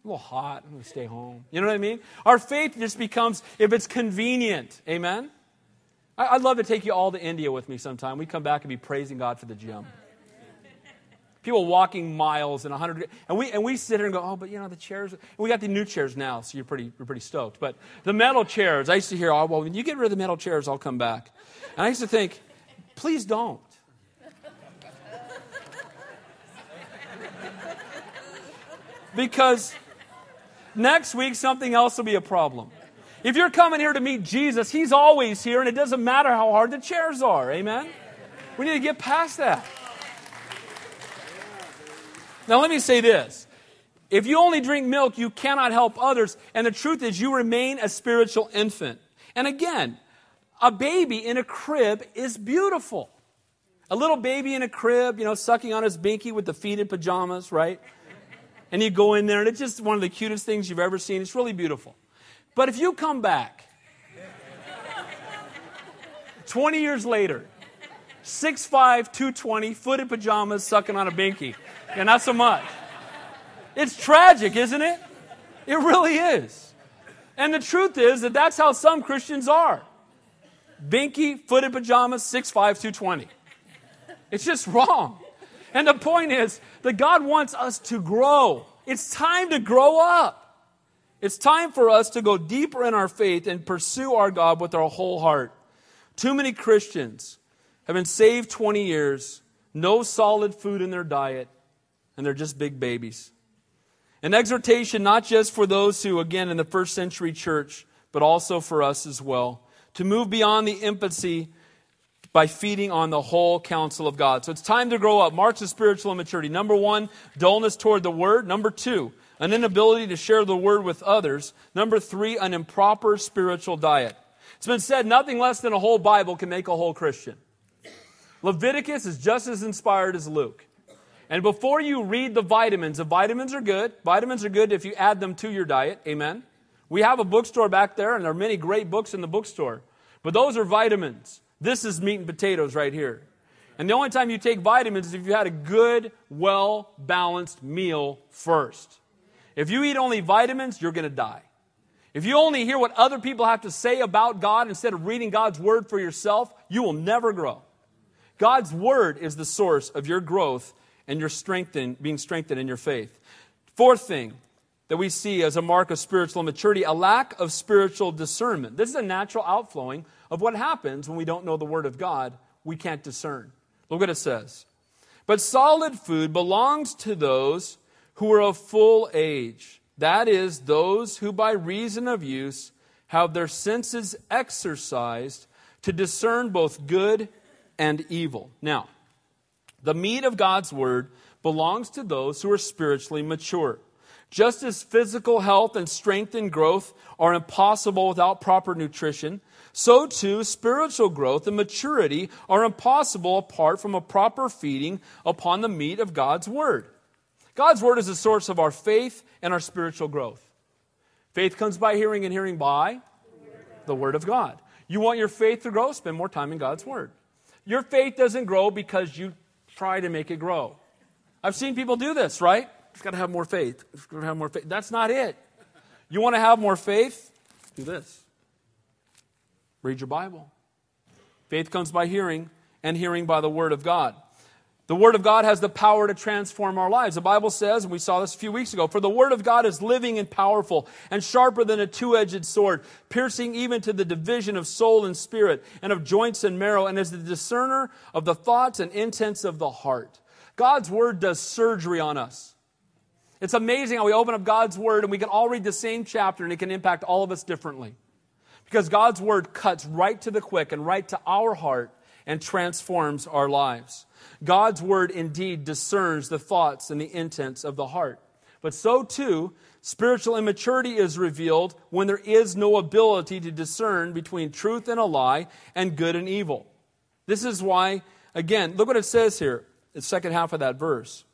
Speaker 1: a little hot. I'm going to stay home. You know what I mean? Our faith just becomes, if it's convenient, amen? I'd love to take you all to India with me sometime. We come back and be praising God for the gym. People walking miles and 100 and we and we sit here and go, "Oh, but you know the chairs. We got the new chairs now, so you're pretty you're pretty stoked. But the metal chairs, I used to hear, "Oh, well, when you get rid of the metal chairs, I'll come back." And I used to think, "Please don't." because next week something else will be a problem. If you're coming here to meet Jesus, He's always here, and it doesn't matter how hard the chairs are. Amen? We need to get past that. Now, let me say this. If you only drink milk, you cannot help others. And the truth is, you remain a spiritual infant. And again, a baby in a crib is beautiful. A little baby in a crib, you know, sucking on his binky with the feet in pajamas, right? And you go in there, and it's just one of the cutest things you've ever seen. It's really beautiful. But if you come back 20 years later, 6'5, 220, foot pajamas, sucking on a binky, and not so much. It's tragic, isn't it? It really is. And the truth is that that's how some Christians are. Binky, foot in pajamas, 6'5, 220. It's just wrong. And the point is that God wants us to grow. It's time to grow up. It's time for us to go deeper in our faith and pursue our God with our whole heart. Too many Christians have been saved 20 years, no solid food in their diet, and they're just big babies. An exhortation not just for those who, again, in the first century church, but also for us as well, to move beyond the infancy by feeding on the whole counsel of God. So it's time to grow up. Marks of spiritual immaturity. Number one, dullness toward the word. Number two, an inability to share the word with others. Number three, an improper spiritual diet. It's been said nothing less than a whole Bible can make a whole Christian. Leviticus is just as inspired as Luke. And before you read the vitamins, the vitamins are good. Vitamins are good if you add them to your diet. Amen. We have a bookstore back there, and there are many great books in the bookstore. But those are vitamins. This is meat and potatoes right here. And the only time you take vitamins is if you had a good, well balanced meal first. If you eat only vitamins, you're going to die. If you only hear what other people have to say about God instead of reading God's word for yourself, you will never grow. God's word is the source of your growth and your strengthen, being strengthened in your faith. Fourth thing that we see as a mark of spiritual maturity, a lack of spiritual discernment. This is a natural outflowing of what happens when we don't know the word of God. We can't discern. Look what it says. But solid food belongs to those who are of full age. That is, those who by reason of use have their senses exercised to discern both good and evil. Now, the meat of God's word belongs to those who are spiritually mature. Just as physical health and strength and growth are impossible without proper nutrition, so too spiritual growth and maturity are impossible apart from a proper feeding upon the meat of God's word. God's word is the source of our faith and our spiritual growth. Faith comes by hearing, and hearing by the word of God. You want your faith to grow? Spend more time in God's word. Your faith doesn't grow because you try to make it grow. I've seen people do this, right? Just got to have more faith. Just got to have more faith. That's not it. You want to have more faith? Do this. Read your Bible. Faith comes by hearing, and hearing by the word of God. The Word of God has the power to transform our lives. The Bible says, and we saw this a few weeks ago, for the Word of God is living and powerful and sharper than a two edged sword, piercing even to the division of soul and spirit and of joints and marrow, and is the discerner of the thoughts and intents of the heart. God's Word does surgery on us. It's amazing how we open up God's Word and we can all read the same chapter and it can impact all of us differently. Because God's Word cuts right to the quick and right to our heart and transforms our lives. God's Word indeed discerns the thoughts and the intents of the heart. But so too, spiritual immaturity is revealed when there is no ability to discern between truth and a lie and good and evil. This is why, again, look what it says here, the second half of that verse.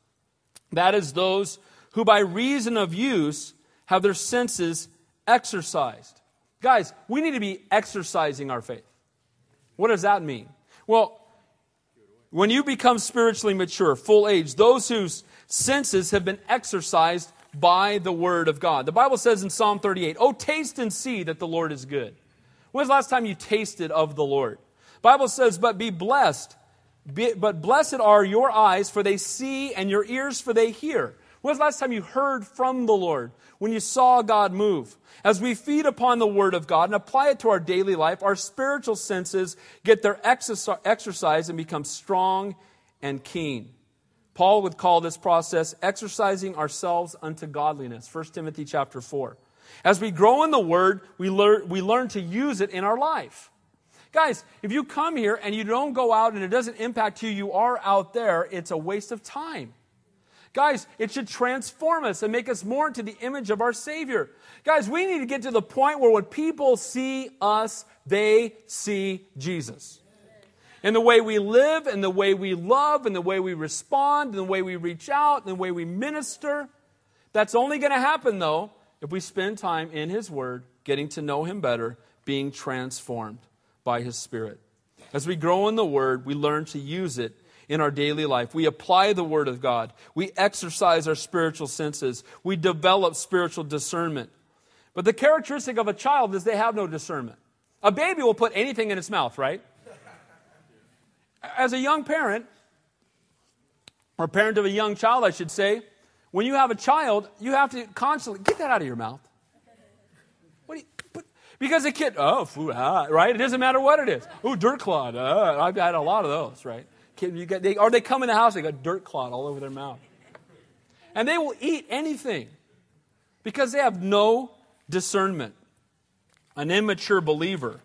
Speaker 1: That is those who by reason of use have their senses exercised. Guys, we need to be exercising our faith. What does that mean? Well, when you become spiritually mature, full age, those whose senses have been exercised by the word of God. The Bible says in Psalm 38, Oh, taste and see that the Lord is good. When's the last time you tasted of the Lord? Bible says, But be blessed. Be, but blessed are your eyes, for they see, and your ears, for they hear. When's the last time you heard from the Lord? When you saw God move? As we feed upon the Word of God and apply it to our daily life, our spiritual senses get their exercise and become strong and keen. Paul would call this process exercising ourselves unto godliness. 1 Timothy chapter 4. As we grow in the Word, we learn, we learn to use it in our life. Guys, if you come here and you don't go out and it doesn't impact who you are out there, it's a waste of time. Guys, it should transform us and make us more into the image of our Savior. Guys, we need to get to the point where when people see us, they see Jesus in the way we live, in the way we love, in the way we respond, in the way we reach out, in the way we minister. That's only going to happen, though, if we spend time in His Word, getting to know Him better, being transformed by His Spirit. As we grow in the Word, we learn to use it in our daily life. We apply the Word of God. We exercise our spiritual senses. We develop spiritual discernment. But the characteristic of a child is they have no discernment. A baby will put anything in its mouth, right? as a young parent, or parent of a young child, I should say, when you have a child, you have to constantly get that out of your mouth. What do you, because a kid, oh, food, ah, right? It doesn't matter what it is. Oh, dirt clod. Uh, I've had a lot of those, right? Kid, you they, or they come in the house, they got dirt clod all over their mouth. And they will eat anything because they have no discernment. An immature believer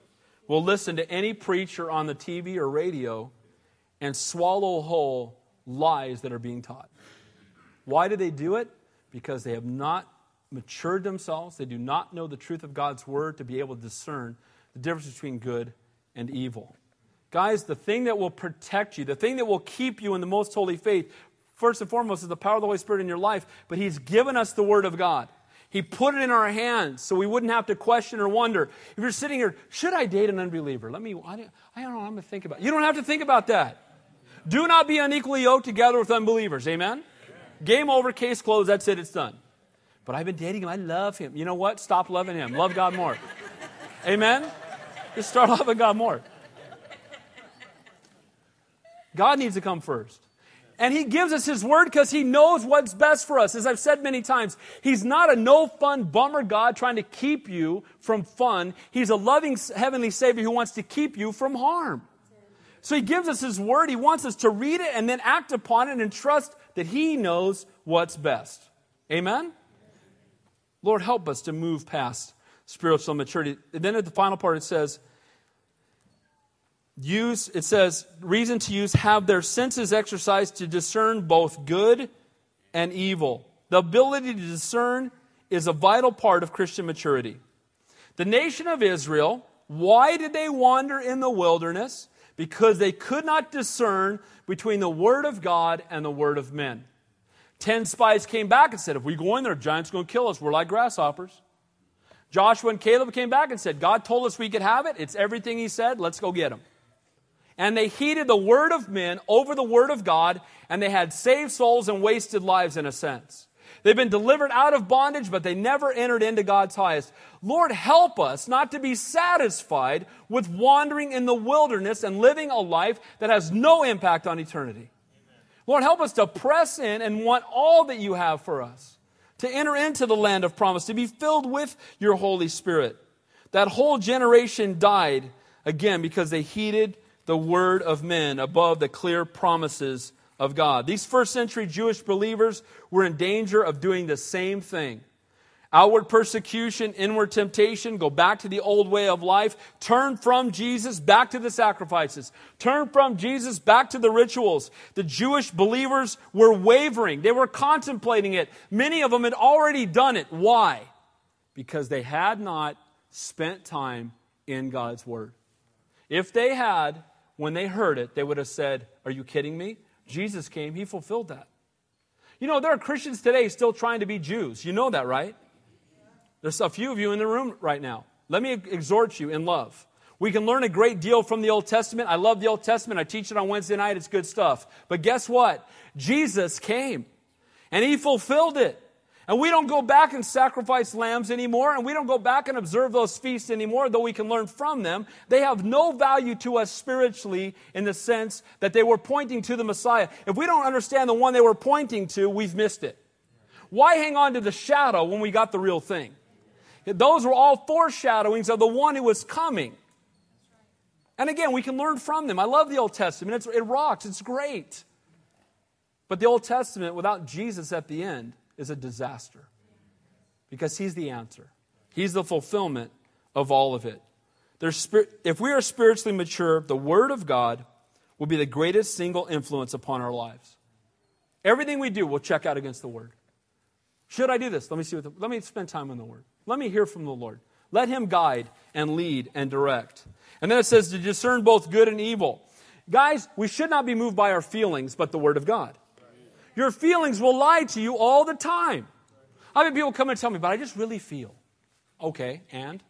Speaker 1: will listen to any preacher on the TV or radio and swallow whole lies that are being taught. Why do they do it? Because they have not matured themselves. They do not know the truth of God's word to be able to discern the difference between good and evil. Guys, the thing that will protect you, the thing that will keep you in the most holy faith, first and foremost, is the power of the Holy Spirit in your life. But He's given us the Word of God. He put it in our hands so we wouldn't have to question or wonder. If you're sitting here, should I date an unbeliever? Let me, I don't, I don't know, I'm going to think about it. You don't have to think about that. Do not be unequally yoked together with unbelievers. Amen? Amen? Game over, case closed, that's it, it's done. But I've been dating him, I love him. You know what? Stop loving him. Love God more. Amen? Just start loving God more. God needs to come first. And He gives us His word because He knows what's best for us. As I've said many times, He's not a no fun bummer God trying to keep you from fun. He's a loving heavenly Savior who wants to keep you from harm. So he gives us his word. He wants us to read it and then act upon it and trust that he knows what's best. Amen? Lord, help us to move past spiritual maturity. And then at the final part, it says, use, it says, reason to use, have their senses exercised to discern both good and evil. The ability to discern is a vital part of Christian maturity. The nation of Israel, why did they wander in the wilderness? because they could not discern between the word of God and the word of men. Ten spies came back and said, If we go in there, giants going to kill us. We're like grasshoppers. Joshua and Caleb came back and said, God told us we could have it. It's everything he said. Let's go get him. And they heeded the word of men over the word of God, and they had saved souls and wasted lives in a sense. They've been delivered out of bondage, but they never entered into God's highest. Lord, help us not to be satisfied with wandering in the wilderness and living a life that has no impact on eternity. Lord, help us to press in and want all that you have for us, to enter into the land of promise, to be filled with your Holy Spirit. That whole generation died again because they heeded the word of men above the clear promises of God. These first century Jewish believers were in danger of doing the same thing. Outward persecution, inward temptation, go back to the old way of life. Turn from Jesus back to the sacrifices. Turn from Jesus back to the rituals. The Jewish believers were wavering. They were contemplating it. Many of them had already done it. Why? Because they had not spent time in God's Word. If they had, when they heard it, they would have said, Are you kidding me? Jesus came, He fulfilled that. You know, there are Christians today still trying to be Jews. You know that, right? There's a few of you in the room right now. Let me exhort you in love. We can learn a great deal from the Old Testament. I love the Old Testament. I teach it on Wednesday night. It's good stuff. But guess what? Jesus came and he fulfilled it. And we don't go back and sacrifice lambs anymore, and we don't go back and observe those feasts anymore, though we can learn from them. They have no value to us spiritually in the sense that they were pointing to the Messiah. If we don't understand the one they were pointing to, we've missed it. Why hang on to the shadow when we got the real thing? Those were all foreshadowings of the one who was coming. And again, we can learn from them. I love the Old Testament. It's, it rocks. It's great. But the Old Testament, without Jesus at the end, is a disaster because he's the answer. He's the fulfillment of all of it. There's, if we are spiritually mature, the Word of God will be the greatest single influence upon our lives. Everything we do will check out against the Word. Should I do this? Let me see what the, let me spend time on the Word. Let me hear from the Lord. Let Him guide and lead and direct. And then it says to discern both good and evil. Guys, we should not be moved by our feelings, but the Word of God. Your feelings will lie to you all the time. I've had people come and tell me, but I just really feel. Okay, and?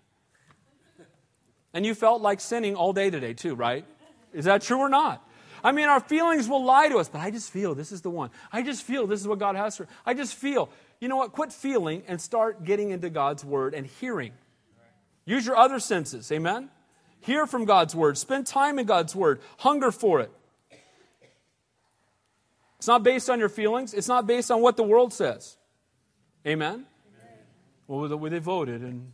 Speaker 1: And you felt like sinning all day today, too, right? Is that true or not? I mean, our feelings will lie to us, but I just feel this is the one. I just feel this is what God has for. I just feel. You know what? Quit feeling and start getting into God's word and hearing. Use your other senses. Amen? Hear from God's word. Spend time in God's word. Hunger for it. It's not based on your feelings. It's not based on what the world says. Amen? Amen. Well, the way they voted. And,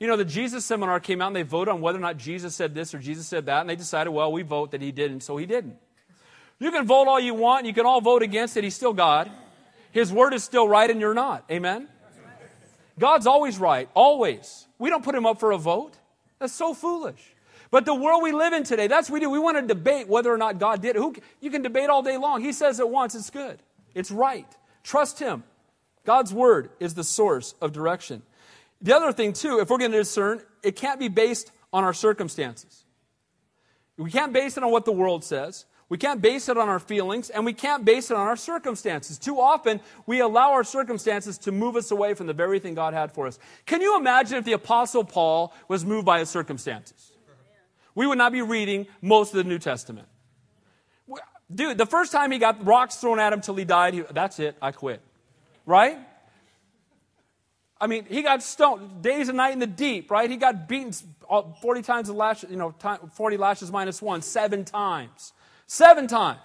Speaker 1: you know, the Jesus seminar came out and they voted on whether or not Jesus said this or Jesus said that. And they decided, well, we vote that he didn't, so he didn't. You can vote all you want. You can all vote against it. He's still God. His word is still right and you're not. Amen? God's always right, always. We don't put him up for a vote. That's so foolish. But the world we live in today, that's what we do. We want to debate whether or not God did it. Who, you can debate all day long. He says it once, it's good. It's right. Trust him. God's word is the source of direction. The other thing, too, if we're going to discern, it can't be based on our circumstances. We can't base it on what the world says. We can't base it on our feelings, and we can't base it on our circumstances. Too often, we allow our circumstances to move us away from the very thing God had for us. Can you imagine if the Apostle Paul was moved by his circumstances? We would not be reading most of the New Testament. Dude, the first time he got rocks thrown at him till he died, he, that's it, I quit. Right? I mean, he got stoned days and night in the deep, right? He got beaten 40 times the lash, you know, 40 lashes minus one, seven times. Seven times.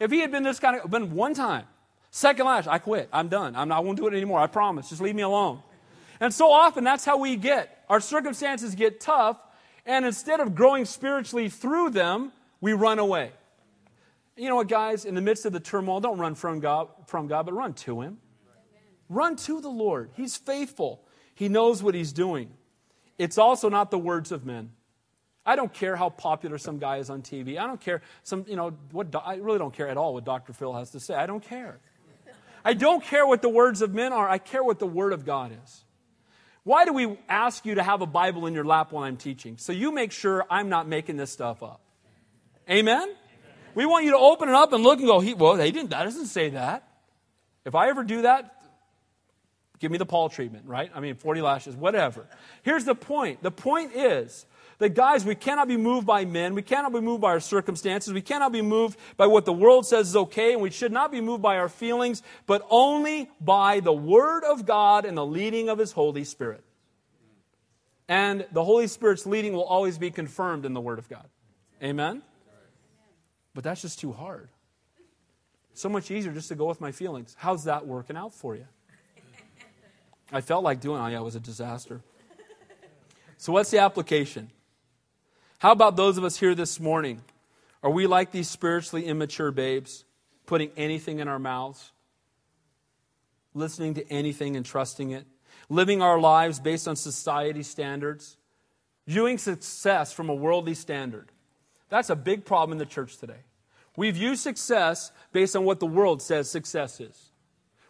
Speaker 1: If he had been this kind of, been one time, second lash, I quit. I'm done. I'm not, I won't do it anymore. I promise. Just leave me alone. And so often that's how we get. Our circumstances get tough, and instead of growing spiritually through them, we run away. You know what, guys? In the midst of the turmoil, don't run from God, from God but run to Him. Run to the Lord. He's faithful. He knows what He's doing. It's also not the words of men. I don't care how popular some guy is on TV. I don't care some, you know, what I really don't care at all what Dr. Phil has to say. I don't care. I don't care what the words of men are. I care what the word of God is. Why do we ask you to have a Bible in your lap while I'm teaching? So you make sure I'm not making this stuff up. Amen? We want you to open it up and look and go, he, well, they didn't, that doesn't say that. If I ever do that, give me the Paul treatment, right? I mean, 40 lashes, whatever. Here's the point. The point is, that, guys, we cannot be moved by men. We cannot be moved by our circumstances. We cannot be moved by what the world says is okay. And we should not be moved by our feelings, but only by the Word of God and the leading of His Holy Spirit. And the Holy Spirit's leading will always be confirmed in the Word of God. Amen? But that's just too hard. So much easier just to go with my feelings. How's that working out for you? I felt like doing, oh yeah, it was a disaster. So, what's the application? How about those of us here this morning? Are we like these spiritually immature babes? putting anything in our mouths, listening to anything and trusting it, living our lives based on society standards, viewing success from a worldly standard. That's a big problem in the church today. We view success based on what the world says success is.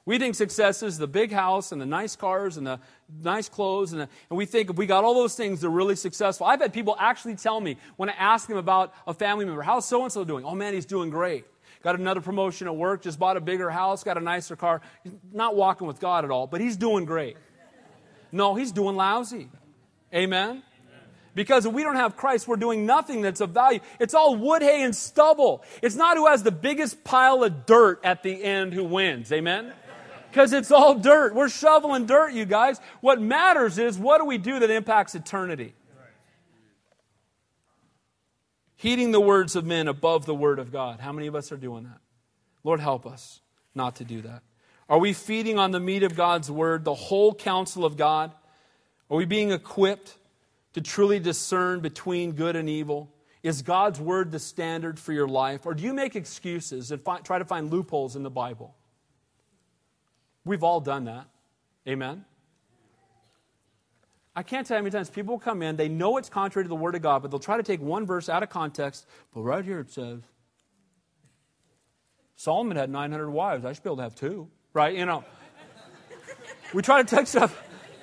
Speaker 1: We think success is the big house and the nice cars and the nice clothes, and, the, and we think if we got all those things, they're really successful. I've had people actually tell me when I ask them about a family member, how's so and so doing? Oh man, he's doing great. Got another promotion at work, just bought a bigger house, got a nicer car. He's not walking with God at all, but he's doing great. No, he's doing lousy. Amen? Because if we don't have Christ, we're doing nothing that's of value. It's all wood, hay, and stubble. It's not who has the biggest pile of dirt at the end who wins. Amen? Because it's all dirt. We're shoveling dirt, you guys. What matters is what do we do that impacts eternity? Heeding the words of men above the word of God. How many of us are doing that? Lord, help us not to do that. Are we feeding on the meat of God's word, the whole counsel of God? Are we being equipped to truly discern between good and evil? Is God's word the standard for your life? Or do you make excuses and fi- try to find loopholes in the Bible? We've all done that. Amen? I can't tell you how many times people come in, they know it's contrary to the Word of God, but they'll try to take one verse out of context. But right here it says, Solomon had 900 wives. I should be able to have two. Right? You know. We try to take stuff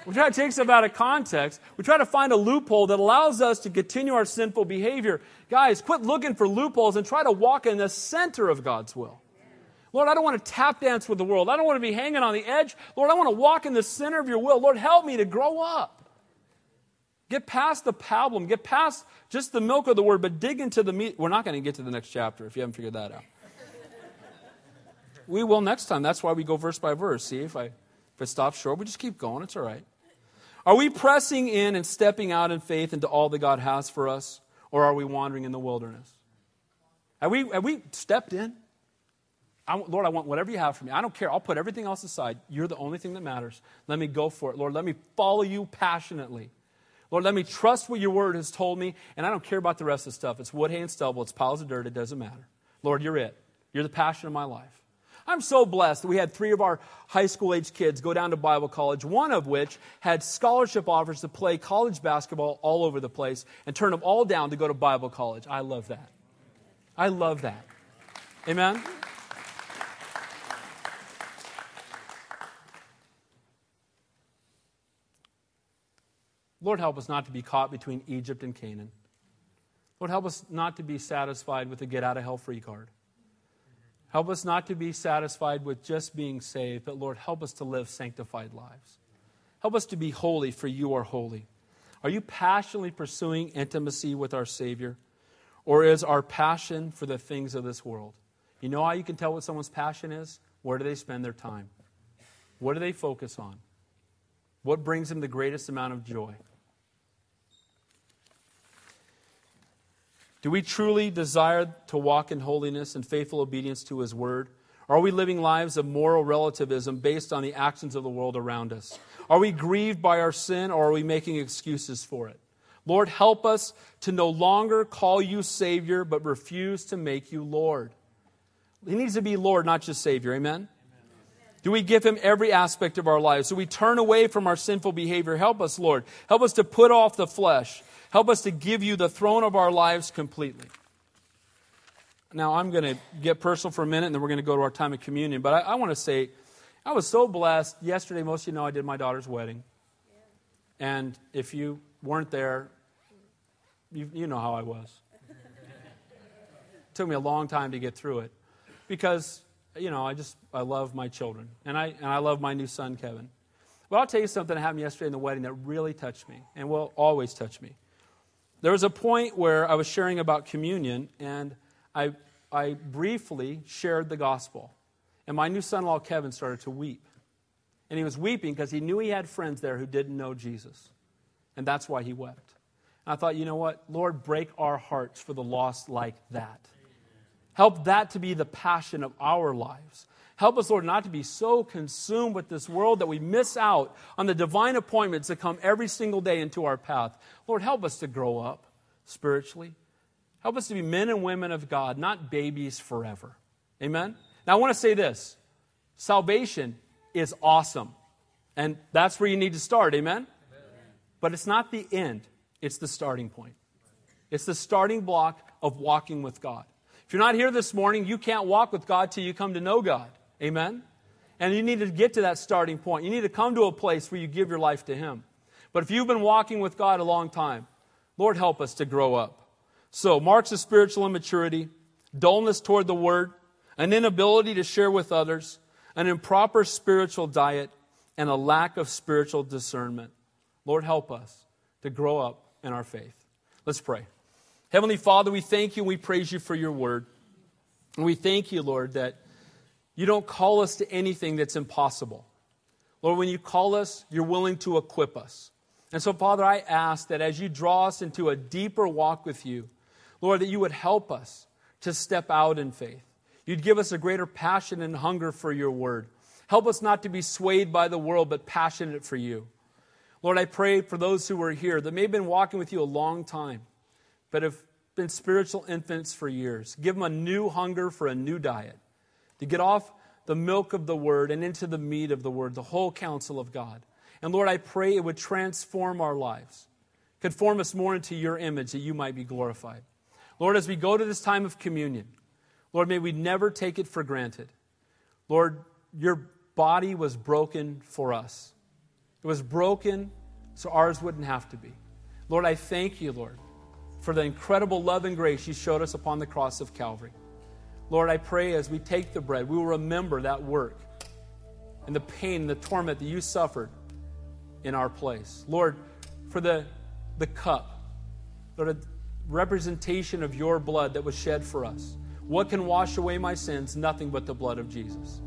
Speaker 1: we try to take stuff out of context. We try to find a loophole that allows us to continue our sinful behavior. Guys, quit looking for loopholes and try to walk in the center of God's will. Lord, I don't want to tap dance with the world. I don't want to be hanging on the edge. Lord, I want to walk in the center of your will. Lord, help me to grow up. Get past the problem. Get past just the milk of the word, but dig into the meat. We're not going to get to the next chapter if you haven't figured that out. we will next time. That's why we go verse by verse. See, if I, if it stops short, we just keep going. It's all right. Are we pressing in and stepping out in faith into all that God has for us, or are we wandering in the wilderness? Have we, have we stepped in? I, Lord, I want whatever you have for me. I don't care. I'll put everything else aside. You're the only thing that matters. Let me go for it. Lord, let me follow you passionately. Lord, let me trust what your word has told me, and I don't care about the rest of the stuff. It's wood, hay, and stubble. It's piles of dirt. It doesn't matter. Lord, you're it. You're the passion of my life. I'm so blessed that we had three of our high school age kids go down to Bible college, one of which had scholarship offers to play college basketball all over the place and turn them all down to go to Bible college. I love that. I love that. Amen? Lord, help us not to be caught between Egypt and Canaan. Lord, help us not to be satisfied with a get out of hell free card. Help us not to be satisfied with just being saved, but Lord, help us to live sanctified lives. Help us to be holy, for you are holy. Are you passionately pursuing intimacy with our Savior? Or is our passion for the things of this world? You know how you can tell what someone's passion is? Where do they spend their time? What do they focus on? What brings them the greatest amount of joy? Do we truly desire to walk in holiness and faithful obedience to His Word? Are we living lives of moral relativism based on the actions of the world around us? Are we grieved by our sin or are we making excuses for it? Lord, help us to no longer call you Savior, but refuse to make you Lord. He needs to be Lord, not just Savior. Amen? Amen? Do we give Him every aspect of our lives? Do we turn away from our sinful behavior? Help us, Lord. Help us to put off the flesh. Help us to give you the throne of our lives completely. Now, I'm going to get personal for a minute, and then we're going to go to our time of communion. But I, I want to say, I was so blessed. Yesterday, most of you know I did my daughter's wedding. And if you weren't there, you, you know how I was. it took me a long time to get through it because, you know, I just, I love my children. And I, and I love my new son, Kevin. But I'll tell you something that happened yesterday in the wedding that really touched me and will always touch me. There was a point where I was sharing about communion, and I, I briefly shared the gospel. And my new son in law, Kevin, started to weep. And he was weeping because he knew he had friends there who didn't know Jesus. And that's why he wept. And I thought, you know what? Lord, break our hearts for the lost like that. Help that to be the passion of our lives. Help us, Lord, not to be so consumed with this world that we miss out on the divine appointments that come every single day into our path. Lord, help us to grow up spiritually. Help us to be men and women of God, not babies forever. Amen? Now, I want to say this salvation is awesome. And that's where you need to start. Amen? Amen? But it's not the end, it's the starting point. It's the starting block of walking with God. If you're not here this morning, you can't walk with God till you come to know God. Amen? And you need to get to that starting point. You need to come to a place where you give your life to Him. But if you've been walking with God a long time, Lord, help us to grow up. So, marks of spiritual immaturity, dullness toward the Word, an inability to share with others, an improper spiritual diet, and a lack of spiritual discernment. Lord, help us to grow up in our faith. Let's pray. Heavenly Father, we thank you and we praise you for your word. And we thank you, Lord, that you don't call us to anything that's impossible. Lord, when you call us, you're willing to equip us. And so, Father, I ask that as you draw us into a deeper walk with you, Lord, that you would help us to step out in faith. You'd give us a greater passion and hunger for your word. Help us not to be swayed by the world, but passionate for you. Lord, I pray for those who are here that may have been walking with you a long time, but have been spiritual infants for years. Give them a new hunger for a new diet, to get off the milk of the word and into the meat of the word, the whole counsel of God. And Lord, I pray it would transform our lives, conform us more into your image that you might be glorified. Lord, as we go to this time of communion, Lord, may we never take it for granted. Lord, your body was broken for us. It was broken so ours wouldn't have to be. Lord, I thank you, Lord, for the incredible love and grace you showed us upon the cross of Calvary. Lord, I pray as we take the bread, we will remember that work and the pain and the torment that you suffered in our place. Lord, for the, the cup, Lord, a representation of your blood that was shed for us. What can wash away my sins? Nothing but the blood of Jesus.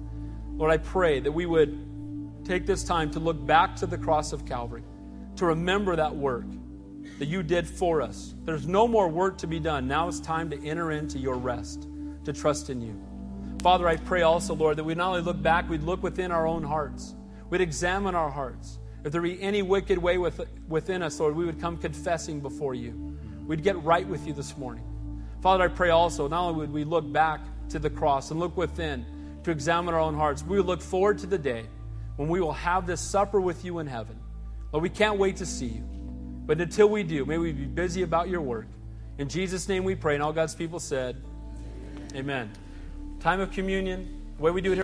Speaker 1: Lord, I pray that we would take this time to look back to the cross of Calvary, to remember that work that you did for us. There's no more work to be done. Now it's time to enter into your rest, to trust in you. Father, I pray also, Lord, that we not only look back, we'd look within our own hearts. We'd examine our hearts. If there be any wicked way with, within us, Lord, we would come confessing before you. We'd get right with you this morning. Father, I pray also, not only would we look back to the cross and look within to examine our own hearts, we would look forward to the day when we will have this supper with you in heaven. Lord, we can't wait to see you. But until we do, may we be busy about your work. In Jesus' name we pray. And all God's people said, Amen. Time of communion, way we do it here.